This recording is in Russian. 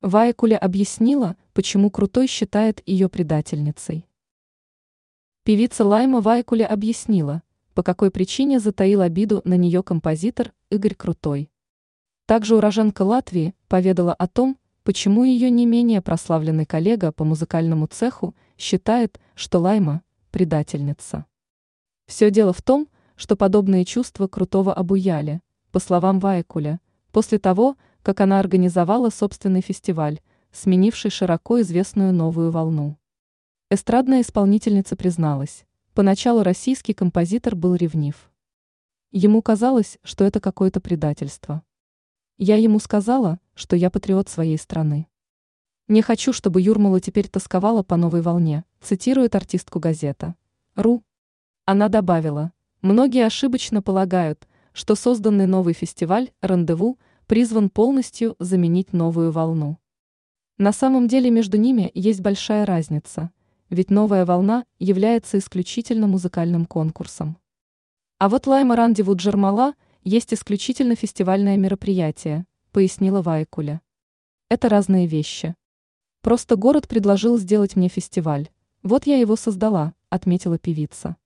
Вайкуля объяснила, почему Крутой считает ее предательницей. Певица Лайма Вайкуля объяснила, по какой причине затаил обиду на нее композитор Игорь Крутой. Также уроженка Латвии поведала о том, почему ее не менее прославленный коллега по музыкальному цеху считает, что Лайма – предательница. Все дело в том, что подобные чувства Крутого обуяли, по словам Вайкуля, после того, как она организовала собственный фестиваль, сменивший широко известную новую волну. Эстрадная исполнительница призналась, поначалу российский композитор был ревнив. Ему казалось, что это какое-то предательство. Я ему сказала, что я патриот своей страны. Не хочу, чтобы Юрмала теперь тосковала по новой волне, цитирует артистку газета. Ру. Она добавила, многие ошибочно полагают, что созданный новый фестиваль «Рандеву» призван полностью заменить новую волну. На самом деле между ними есть большая разница, ведь новая волна является исключительно музыкальным конкурсом. А вот Лайма Рандеву Джермала есть исключительно фестивальное мероприятие, пояснила Вайкуля. Это разные вещи. Просто город предложил сделать мне фестиваль. Вот я его создала, отметила певица.